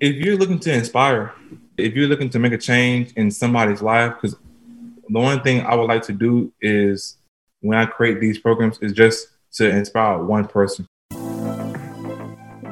if you're looking to inspire, if you're looking to make a change in somebody's life, because the one thing I would like to do is when I create these programs is just to inspire one person.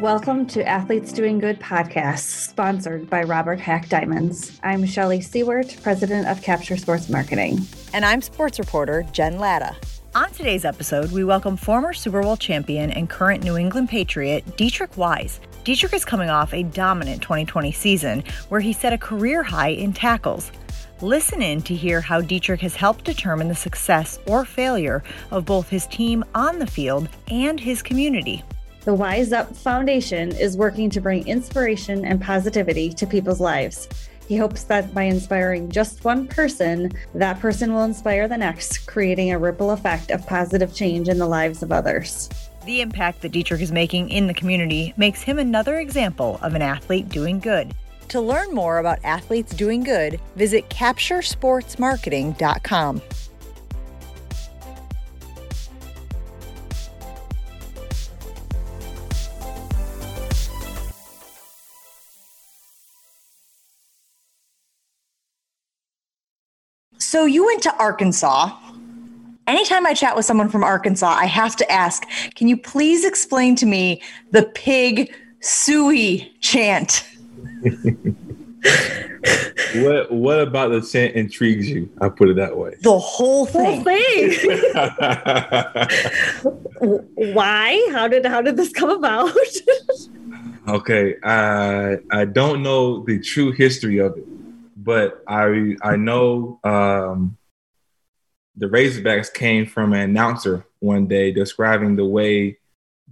Welcome to Athletes Doing Good podcast, sponsored by Robert Hack Diamonds. I'm Shelly Seward, president of Capture Sports Marketing. And I'm sports reporter Jen Latta. On today's episode, we welcome former Super Bowl champion and current New England Patriot Deatrich Wise. Deatrich is coming off a dominant 2020 season where he set a career high in tackles. Listen in to hear how Deatrich has helped determine the success or failure of both his team on the field and his community. The Wise Up Foundation is working to bring inspiration and positivity to people's lives. He hopes that by inspiring just one person, that person will inspire the next, creating a ripple effect of positive change in the lives of others. The impact that Deatrich is making in the community makes him another example of an athlete doing good. To learn more about athletes doing good, visit capturesportsmarketing.com. So you went to Arkansas. Anytime I chat with someone from Arkansas, I have to ask, can you please explain to me the pig sooie chant? what what about the chant intrigues you? I put it that way. The whole thing. Whole thing. Why? How did how did this come about? okay, I I don't know the true history of it but I I know um, the Razorbacks came from an announcer one day describing the way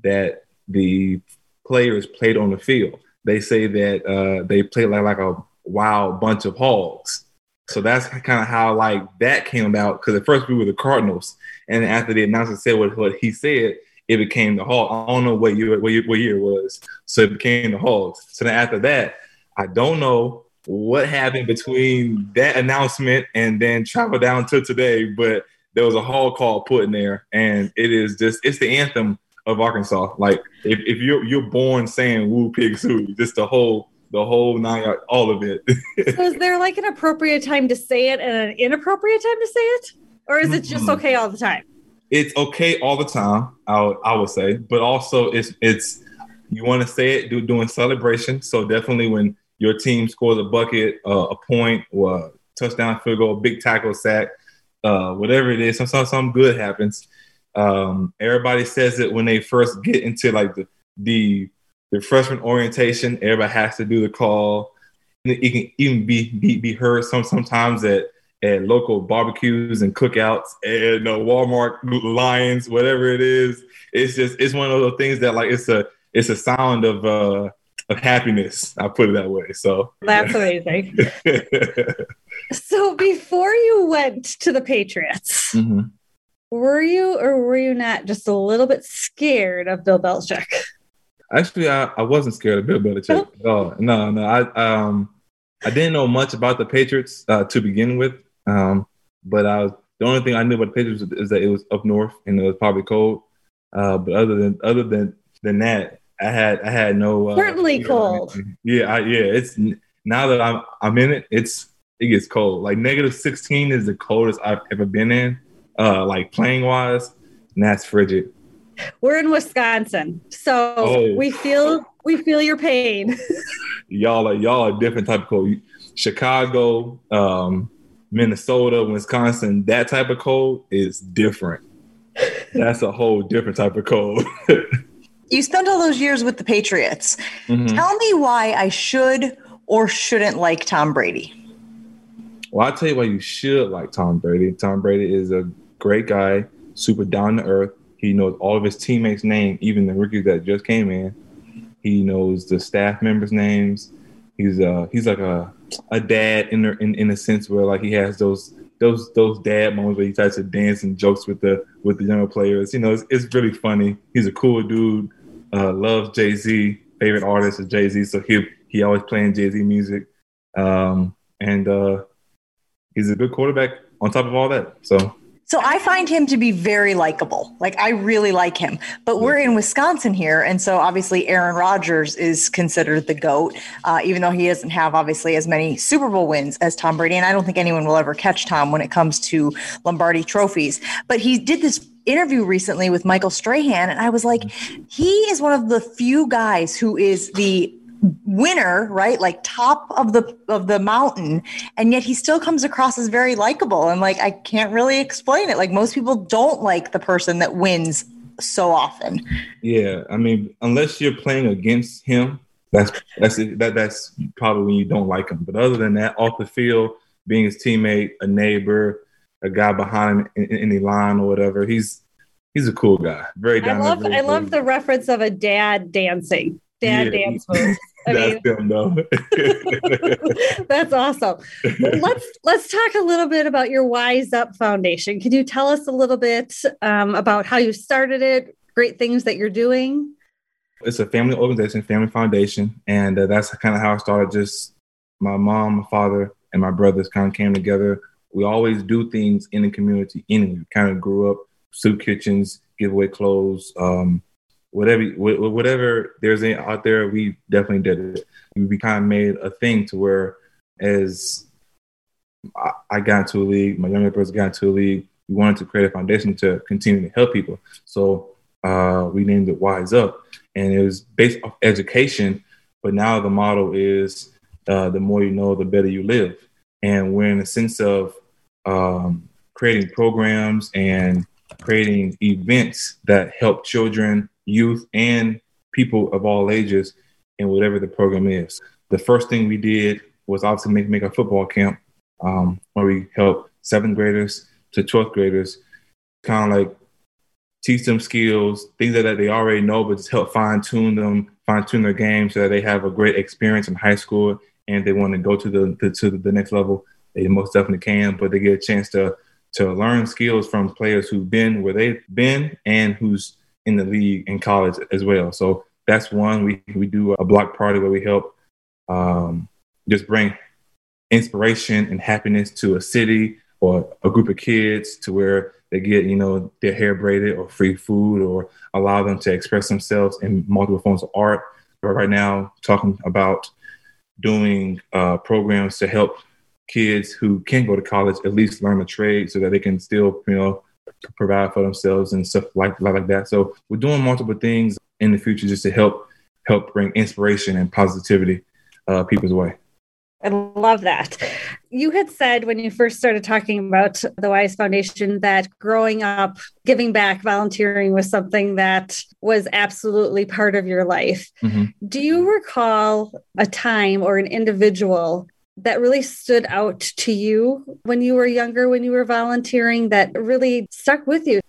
that the players played on the field. They say that uh, they played like like a wild bunch of hogs. So that's kind of how like that came about. Because at first we were the Cardinals, and after the announcer said what, what he said, it became the Hog. I don't know what year what year, what year it was, so it became the Hogs. So then after that, I don't know what happened between that announcement and then travel down to today, but there was a hall call put in there, and it is just it's the anthem of Arkansas. Like if, if you're you're born saying "Woo Pig Sue," just the whole the whole nine all of it. so is there like an appropriate time to say it and an inappropriate time to say it, or is it just mm-hmm. okay all the time? It's okay all the time. I would, I would say, but also it's it's you want to say it do, doing celebration. So definitely when your team scores a bucket, uh, a point, or a touchdown, field goal, big tackle, sack, uh, whatever it is, sometimes something good happens. Um, everybody says it when they first get into like the the, the freshman orientation. Everybody has to do the call. And It can even be be, be heard some sometimes at at local barbecues and cookouts and uh, Walmart lines, whatever it is. It's just it's one of those things that like it's a it's a sound of uh of happiness. I put it that way. So that's yeah. amazing. so before you went to the Patriots, mm-hmm. were you or were you not just a little bit scared of Bill Belichick? Actually, I, I wasn't scared of Bill Belichick. oh no, no. I um I didn't know much about the Patriots uh, to begin with. Um, but I was the only thing I knew about the Patriots is that it was up north and it was probably cold. Uh, but other than other than than that, I had I had no uh, certainly cold. Yeah, I, yeah. It's now that I'm I'm in it. It's it gets cold. Like negative sixteen is the coldest I've ever been in. Uh, like playing wise, and that's frigid. We're in Wisconsin, so oh. we feel we feel your pain. y'all are y'all are different type of cold. Chicago, um, Minnesota, Wisconsin, that type of cold is different. That's a whole different type of cold. you spent all those years with the Patriots. Mm-hmm. Tell me why I should or shouldn't like Tom Brady. Well, I'll tell you why you should like Tom Brady. Tom Brady is a great guy, super down to earth. He knows all of his teammates' names, even the rookies that just came in. He knows the staff members' names. He's uh he's like a a dad in the, in in a sense where like he has those those those dad moments where he tries to dance and jokes with the with the younger players. You know, it's, it's really funny. He's a cool dude. Uh, loves Jay Z. Favorite artist is Jay Z, so he he always playing Jay Z music. Um, and uh, he's a good quarterback on top of all that. So So I find him to be very likable. Like I really like him. But we're in Wisconsin here, and so obviously Aaron Rodgers is considered the goat, uh, even though he doesn't have obviously as many Super Bowl wins as Tom Brady. And I don't think anyone will ever catch Tom when it comes to Lombardi trophies. But he did this interview recently with Michael Strahan, and I was like, he is one of the few guys who is the winner, right? Like top of the of the mountain, and yet he still comes across as very likable. And like I can't really explain it. Like most people don't like the person that wins so often. Yeah, I mean, unless you're playing against him, that's that's that that's probably when you don't like him. But other than that, off the field, being his teammate, a neighbor, a guy behind him in, in any line or whatever, he's he's a cool guy. Very I love I love the reference of a dad dancing. Dad yeah, dance moves. I that's mean, them though. that's awesome. Let's let's talk a little bit about your Wise Up Foundation. Can you tell us a little bit um, about how you started it? Great things that you're doing. It's a family organization, family foundation, and uh, that's kind of how I started. Just my mom, my father, and my brothers kind of came together. We always do things in the community. Anyway, kind of grew up soup kitchens, give away clothes. Um, whatever whatever there's out there, we definitely did it. We kind of made a thing to where as I got into a league, my younger brothers got into a league, we wanted to create a foundation to continue to help people. So uh, we named it Wise Up, and it was based off education. But now the model is uh, the more you know, the better you live. And we're in a sense of um, creating programs and creating events that help children youth and people of all ages in whatever the program is. The first thing we did was obviously make, make a football camp um, where we help seventh graders to 12th graders kind of like teach them skills, things that they already know, but just help fine tune them, fine tune their game so that they have a great experience in high school and they want to go to the, the to the next level. They most definitely can, but they get a chance to to learn skills from players who've been where they've been and who's in the league in college as well. So that's one. We we do a block party where we help um, just bring inspiration and happiness to a city or a group of kids to where they get you know their hair braided or free food or allow them to express themselves in multiple forms of art. But right now, talking about doing uh, programs to help kids who can't go to college at least learn a trade so that they can still you know provide for themselves and stuff like like that. So we're doing multiple things in the future just to help help bring inspiration and positivity uh, people's way. I love that. You had said when you first started talking about the Wise Foundation that growing up, giving back, volunteering was something that was absolutely part of your life. Mm-hmm. Do you recall a time or an individual that really stood out to you when you were younger, when you were volunteering, that really stuck with you?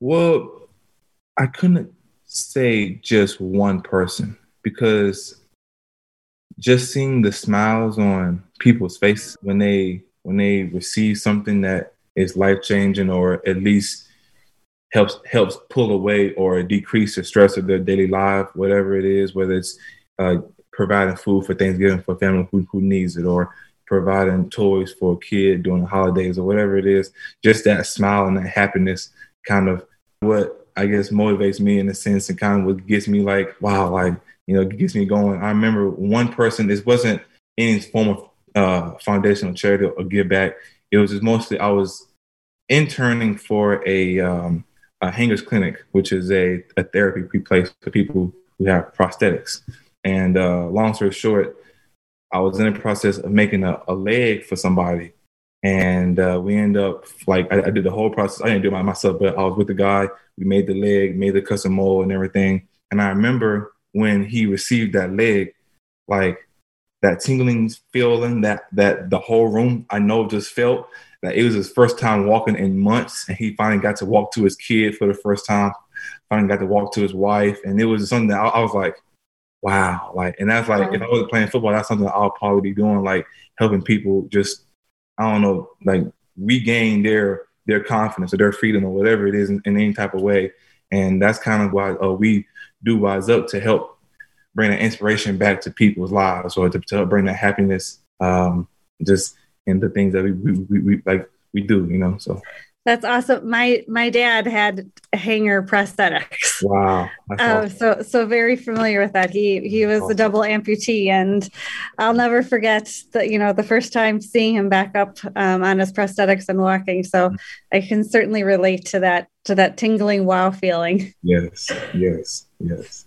Well, I couldn't say just one person because just seeing the smiles on people's faces when they when they receive something that is life changing or at least helps helps pull away or decrease the stress of their daily life, whatever it is, whether it's uh, providing food for Thanksgiving for family who, who needs it, or providing toys for a kid during the holidays, or whatever it is. Just that smile and that happiness, kind of what I guess motivates me in a sense, and kind of what gets me like, wow, like you know, gets me going. I remember one person. This wasn't any form of uh, foundational charity or give back. It was just mostly I was interning for a, um, a hangers clinic, which is a, a therapy place for people who have prosthetics. And uh, long story short, I was in the process of making a, a leg for somebody. And uh, we end up like I, I, did the whole process. I didn't do it by myself, but I was with the guy. We made the leg, made the custom mold and everything. And I remember when he received that leg, like that tingling feeling that that the whole room I know just felt that it was his first time walking in months, and he finally got to walk to his kid for the first time. Finally got to walk to his wife, and it was something that I, I was like, wow, like, and that's like, if I was playing football, that's something I'll probably be doing, like helping people just, I don't know, like regain their their confidence or their freedom or whatever it is in, in any type of way. And that's kind of why uh, we do Wise Up to help bring that inspiration back to people's lives or to, to bring that happiness um, just in the things that we, we, we, we like we do, you know. So That's awesome. My my dad had Hanger Prosthetics. Wow. Uh, so so very familiar with that. He he was awesome. a double amputee, and I'll never forget that. you know the first time seeing him back up um, on his prosthetics and walking. So mm-hmm. I can certainly relate to that to that tingling wow feeling. Yes. Yes. Yes.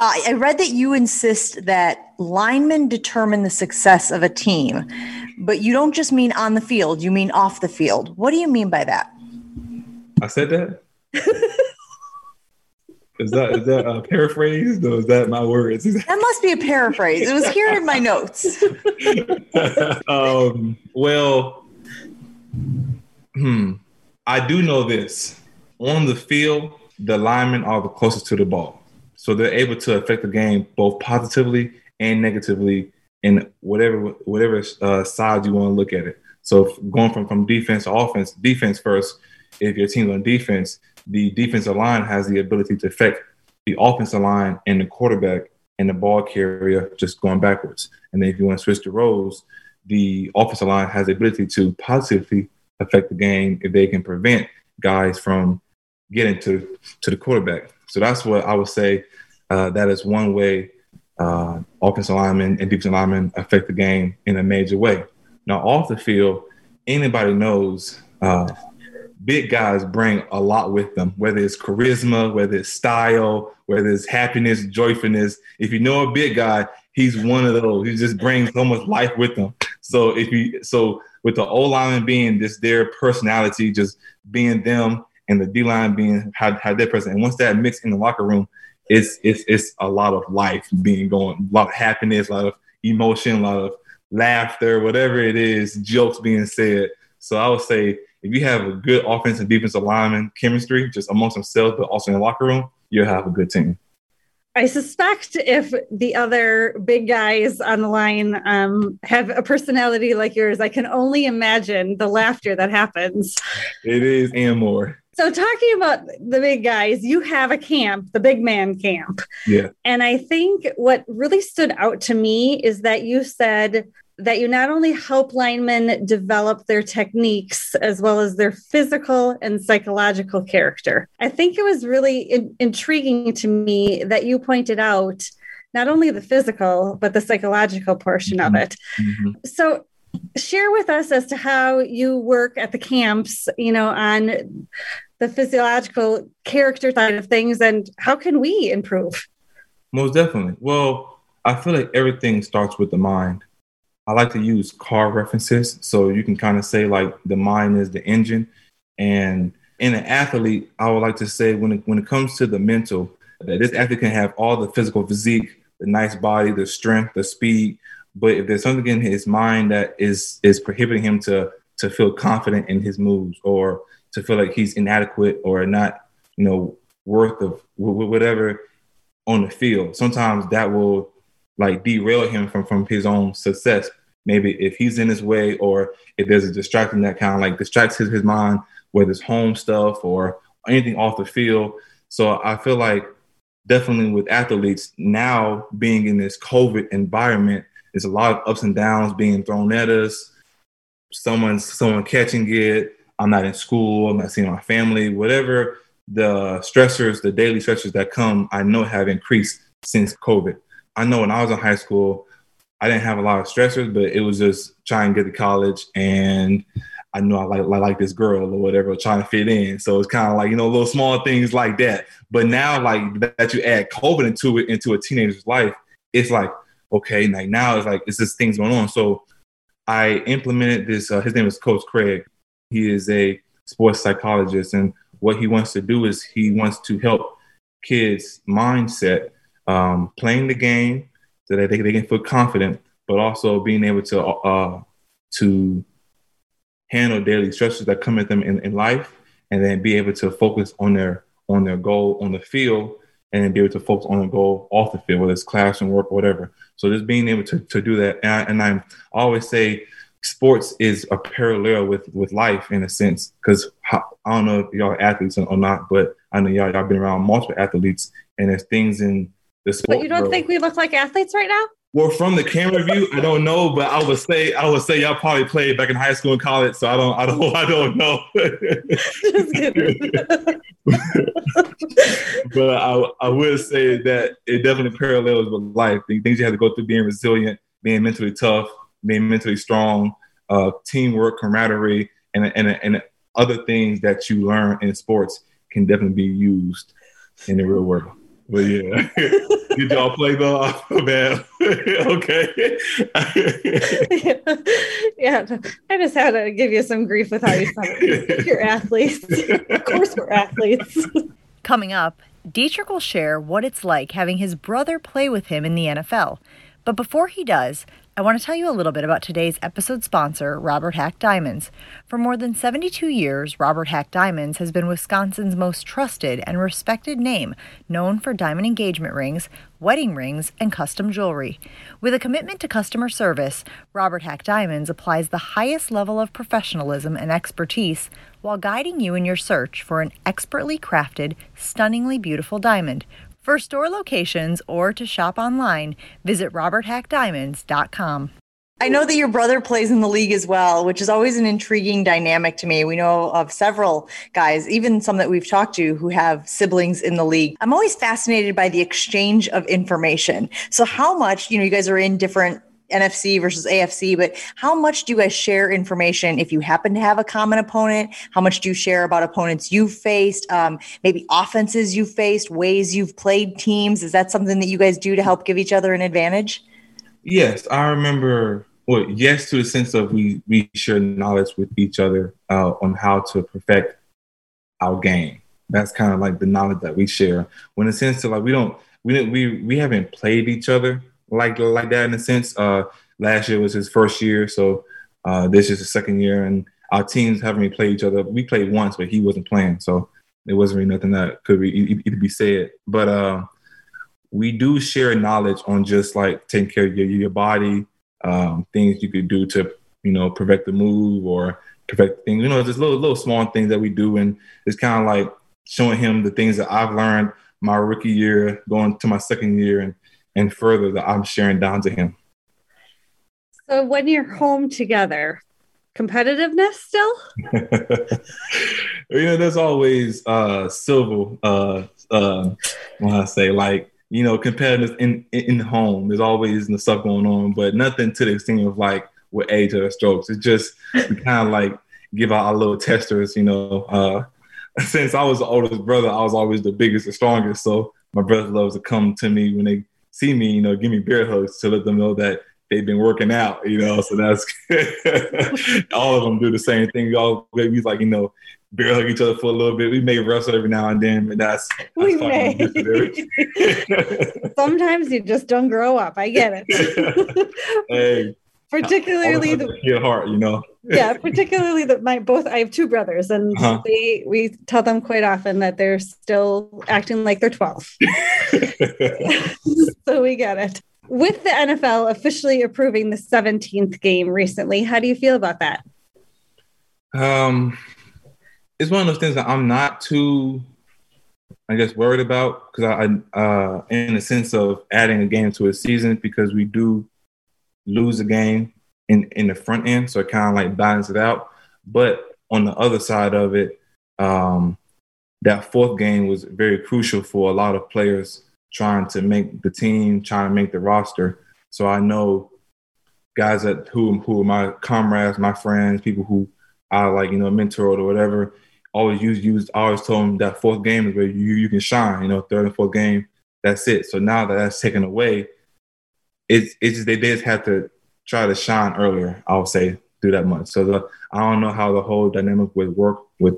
Uh, I read that you insist that linemen determine the success of a team, but you don't just mean on the field, you mean off the field. What do you mean by that? I said that. is that is that a paraphrase or is that my words? that must be a paraphrase. It was here in my notes. um, well, hmm. I do know this. On the field, the linemen are the closest to the ball. So they're able to affect the game both positively and negatively in whatever whatever uh, side you want to look at it. So going from from defense to offense, defense first. If your team's on defense, the defensive line has the ability to affect the offensive line and the quarterback and the ball carrier just going backwards. And then if you want to switch the roles, the offensive line has the ability to positively affect the game if they can prevent guys from getting to to the quarterback. So that's what I would say. Uh, that is one way uh, offensive linemen and defensive linemen affect the game in a major way. Now, off the field, anybody knows uh, big guys bring a lot with them, whether it's charisma, whether it's style, whether it's happiness, joyfulness. If you know a big guy, he's one of those. He just brings so much life with him. So if you so with the O lineman being just their personality, just being them, and the D line being how, how they're present. And once that mix in the locker room, it's it's it's a lot of life being going, a lot of happiness, a lot of emotion, a lot of laughter, whatever it is, jokes being said. So I would say if you have a good offense and defensive lineman chemistry, just amongst themselves, but also in the locker room, you'll have a good team. I suspect if the other big guys on the line um, have a personality like yours, I can only imagine the laughter that happens. It is and more. So, talking about the big guys, you have a camp, the big man camp. Yeah. And I think what really stood out to me is that you said that you not only help linemen develop their techniques as well as their physical and psychological character. I think it was really in- intriguing to me that you pointed out not only the physical, but the psychological portion mm-hmm. of it. Mm-hmm. So, share with us as to how you work at the camps, you know, on the physiological character side of things and how can we improve? Most definitely. Well, I feel like everything starts with the mind. I like to use car references so you can kind of say like the mind is the engine. And in an athlete, I would like to say when it, when it comes to the mental, that this athlete can have all the physical physique, the nice body, the strength, the speed, but if there's something in his mind that is is prohibiting him to to feel confident in his moves or to feel like he's inadequate or not, you know, worth of whatever on the field, sometimes that will like derail him from from his own success. Maybe if he's in his way or if there's a distraction that kind of like distracts his, his mind, whether it's home stuff or anything off the field. So I feel like definitely with athletes now being in this COVID environment, there's a lot of ups and downs being thrown at us. Someone's someone catching it. I'm not in school. I'm not seeing my family. Whatever the stressors, the daily stressors that come, I know have increased since COVID. I know when I was in high school, I didn't have a lot of stressors, but it was just trying to get to college and I knew I like, like, like this girl or whatever, trying to fit in. So it's kind of like, you know, little small things like that. But now like that you add COVID into it, into a teenager's life, it's like, okay, like now it's like it's just things going on. So I implemented this. Uh, his name is Coach Craig. He is a sports psychologist, and what he wants to do is he wants to help kids' mindset um, playing the game so that they, they can feel confident, but also being able to uh, to handle daily stresses that come at them in, in life, and then be able to focus on their on their goal on the field and then be able to focus on a goal off the field, whether it's classroom work or whatever. So just being able to, to do that. And I, and I always say sports is a parallel with, with life in a sense, because I don't know if y'all are athletes or not, but I know y'all, y'all been around multiple athletes and there's things in the sport. But you don't world. think we look like athletes right now? Well, from the camera view, I don't know, but I would say I would say y'all probably played back in high school and college, so I don't I don't I don't know. Just kidding. but I I would say that it definitely parallels with life. Things you have to go through being resilient, being mentally tough, being mentally strong, uh, teamwork, camaraderie, and, and and other things that you learn in sports can definitely be used in the real world. But yeah, did y'all play though? man, okay. yeah, I just had to give you some grief with how you said You're athletes. of course, we're athletes. Coming up, Deatrich will share what it's like having his brother play with him in the NFL. But before he does, I want to tell you a little bit about today's episode sponsor, Robert Hack Diamonds. For more than 72 years, Robert Hack Diamonds has been Wisconsin's most trusted and respected name, known for diamond engagement rings, wedding rings, and custom jewelry. With a commitment to customer service, Robert Hack Diamonds applies the highest level of professionalism and expertise while guiding you in your search for an expertly crafted, stunningly beautiful diamond. For store locations or to shop online, visit roberthackdiamonds.com. I know that your brother plays in the league as well, which is always an intriguing dynamic to me. We know of several guys, even some that we've talked to, who have siblings in the league. I'm always fascinated by the exchange of information. So, how much, you know, you guys are in different NFC versus AFC, but how much do you guys share information if you happen to have a common opponent? How much do you share about opponents you've faced, um, maybe offenses you've faced, ways you've played teams? Is that something that you guys do to help give each other an advantage? Yes, I remember. Well, yes, to the sense of we we share knowledge with each other uh, on how to perfect our game. That's kind of like the knowledge that we share. When the sense of like we don't we we we haven't played each other like like that in a sense. Uh, last year was his first year, so uh, this is his second year, and our teams haven't really played each other. We played once, but he wasn't playing, so it wasn't really nothing that could be either be said. But uh, we do share knowledge on just like taking care of your, your body, um, things you could do to you know perfect the move or perfect things. You know, just little little small things that we do, and it's kind of like showing him the things that I've learned my rookie year, going to my second year, and and further that I'm sharing down to him. So when you're home together, competitiveness still? you know, there's always uh civil uh uh what I say, like, you know, competitiveness in in home. There's always the stuff going on, but nothing to the extent of like with age or strokes. It's just kind of like give out our little testers, you know. Uh since I was the oldest brother, I was always the biggest and strongest. So my brother loves to come to me when they see me, you know, give me bear hugs to let them know that they've been working out, you know. So that's all of them do the same thing. We all we like, you know, bear hug each other for a little bit. We may wrestle every now and then, but that's, that's we may. Sometimes you just don't grow up. I get it. hey, particularly the your heart, you know. yeah, particularly that my both I have two brothers, and uh-huh. they we tell them quite often that they're still acting like they're twelve. so we get it. With the NFL officially approving the seventeenth game recently, how do you feel about that? Um, it's one of those things that I'm not too, I guess, worried about because I, uh, in the sense of adding a game to a season because we do lose a game in in the front end, so it kind of like balances it out. But on the other side of it, um, that fourth game was very crucial for a lot of players trying to make the team, trying to make the roster. So I know guys that who who are my comrades, my friends, people who I like, you know, mentored or whatever. Always use use. Always told them that fourth game is where you you can shine. You know, third and fourth game, that's it. So now that that's taken away, it's it's just they just have to try to shine earlier. I would say through that month. So the, I don't know how the whole dynamic would work with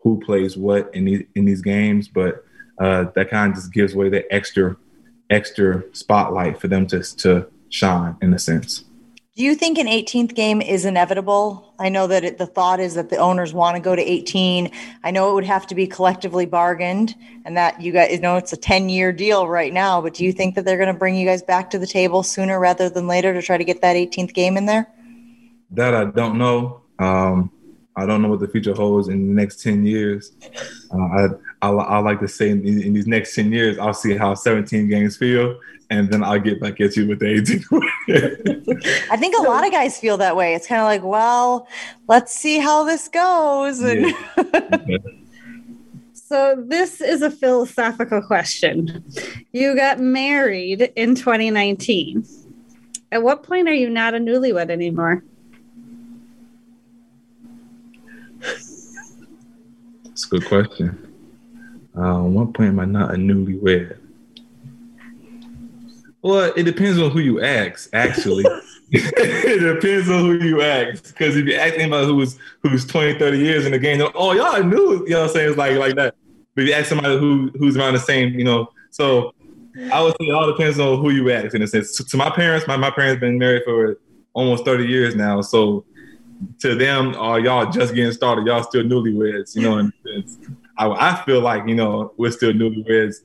who plays what in these in these games, but uh, that kind of just gives away the extra extra spotlight for them to to shine in a sense. Do you think an 18th game is inevitable? I know that it, the thought is that the owners want to go to 18. I know it would have to be collectively bargained and that you guys you know it's a 10 year deal right now, but do you think that they're going to bring you guys back to the table sooner rather than later to try to get that 18th game in there? That I don't know. Um, I don't know what the future holds in the next 10 years. Uh, I, I, I like to say in, in, these next 10 years, I'll see how 17 games feel, and then I'll get back at you with the 18. I think a lot of guys feel that way. It's kind of like, well, let's see how this goes. And yeah. So, this is a philosophical question. You got married in 2019. At what point are you not a newlywed anymore? That's a good question. Uh, at what point am I not a newlywed? Well, it depends on who you ask, actually. it depends on who you ask. Because if you ask anybody who's who's 20, 30 years in the game, oh, y'all knew, you know what I'm saying? It's like like that. But if you ask somebody who who's around the same, you know, so I would say it all depends on who you ask in a sense. To, to my parents, my, my parents been married for almost 30 years now. So to them, oh, y'all just getting started, y'all still newlyweds, you know, and I, I feel like, you know, we're still newlyweds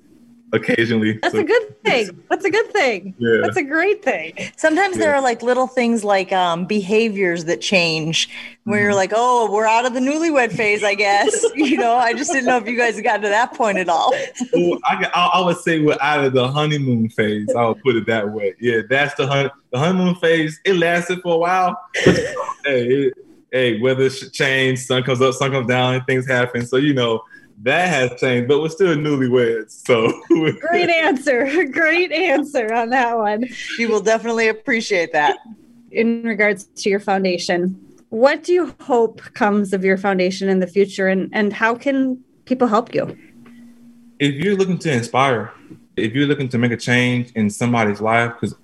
occasionally. That's so. a good thing. That's a good thing. Yeah. That's a great thing. Sometimes yeah. there are like little things like um, behaviors that change where mm-hmm. you're like, oh, we're out of the newlywed phase, I guess. you know, I just didn't know if you guys got to that point at all. well, I, I, would say we're out of the honeymoon phase. I would put it that way. Yeah, that's the, hun- the honeymoon phase. It lasted for a while. hey, it, hey, weather change, sun comes up, sun comes down, and things happen. So, you know, that has changed, but we're still newlyweds. So great answer. Great answer on that one. She will definitely appreciate that. In regards to your foundation, what do you hope comes of your foundation in the future and, and how can people help you? If you're looking to inspire, if you're looking to make a change in somebody's life, because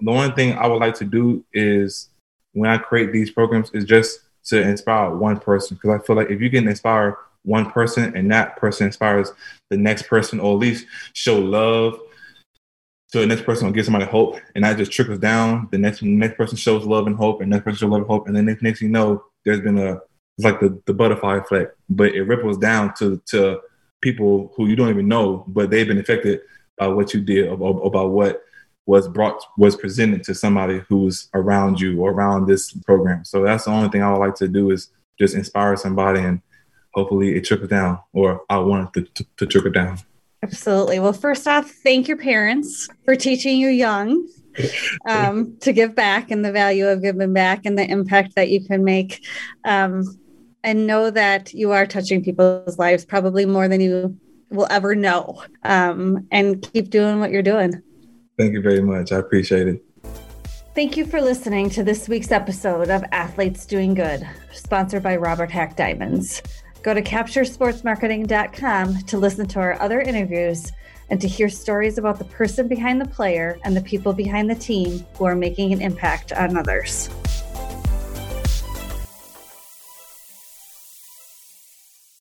the one thing I would like to do is when I create these programs is just to inspire one person. Because I feel like if you can inspire one person and that person inspires the next person or at least show love so the next person will give somebody hope and that just trickles down. The next next person shows love and hope and next person shows love and hope and then next, next you know there's been a it's like the, the butterfly effect. But it ripples down to to people who you don't even know but they've been affected by what you did about, about what was brought was presented to somebody who's around you or around this program. So that's the only thing i would like to do is just inspire somebody and hopefully it trickles down, or I wanted to, to, to trickle down. Absolutely. Well, first off, thank your parents for teaching you young um, to give back and the value of giving back and the impact that you can make. Um, and know that you are touching people's lives probably more than you will ever know. Um, and keep doing what you're doing. Thank you very much. I appreciate it. Thank you for listening to this week's episode of Athletes Doing Good, sponsored by Robert Hack Diamonds. Go to capturesportsmarketing.com to listen to our other interviews and to hear stories about the person behind the player and the people behind the team who are making an impact on others.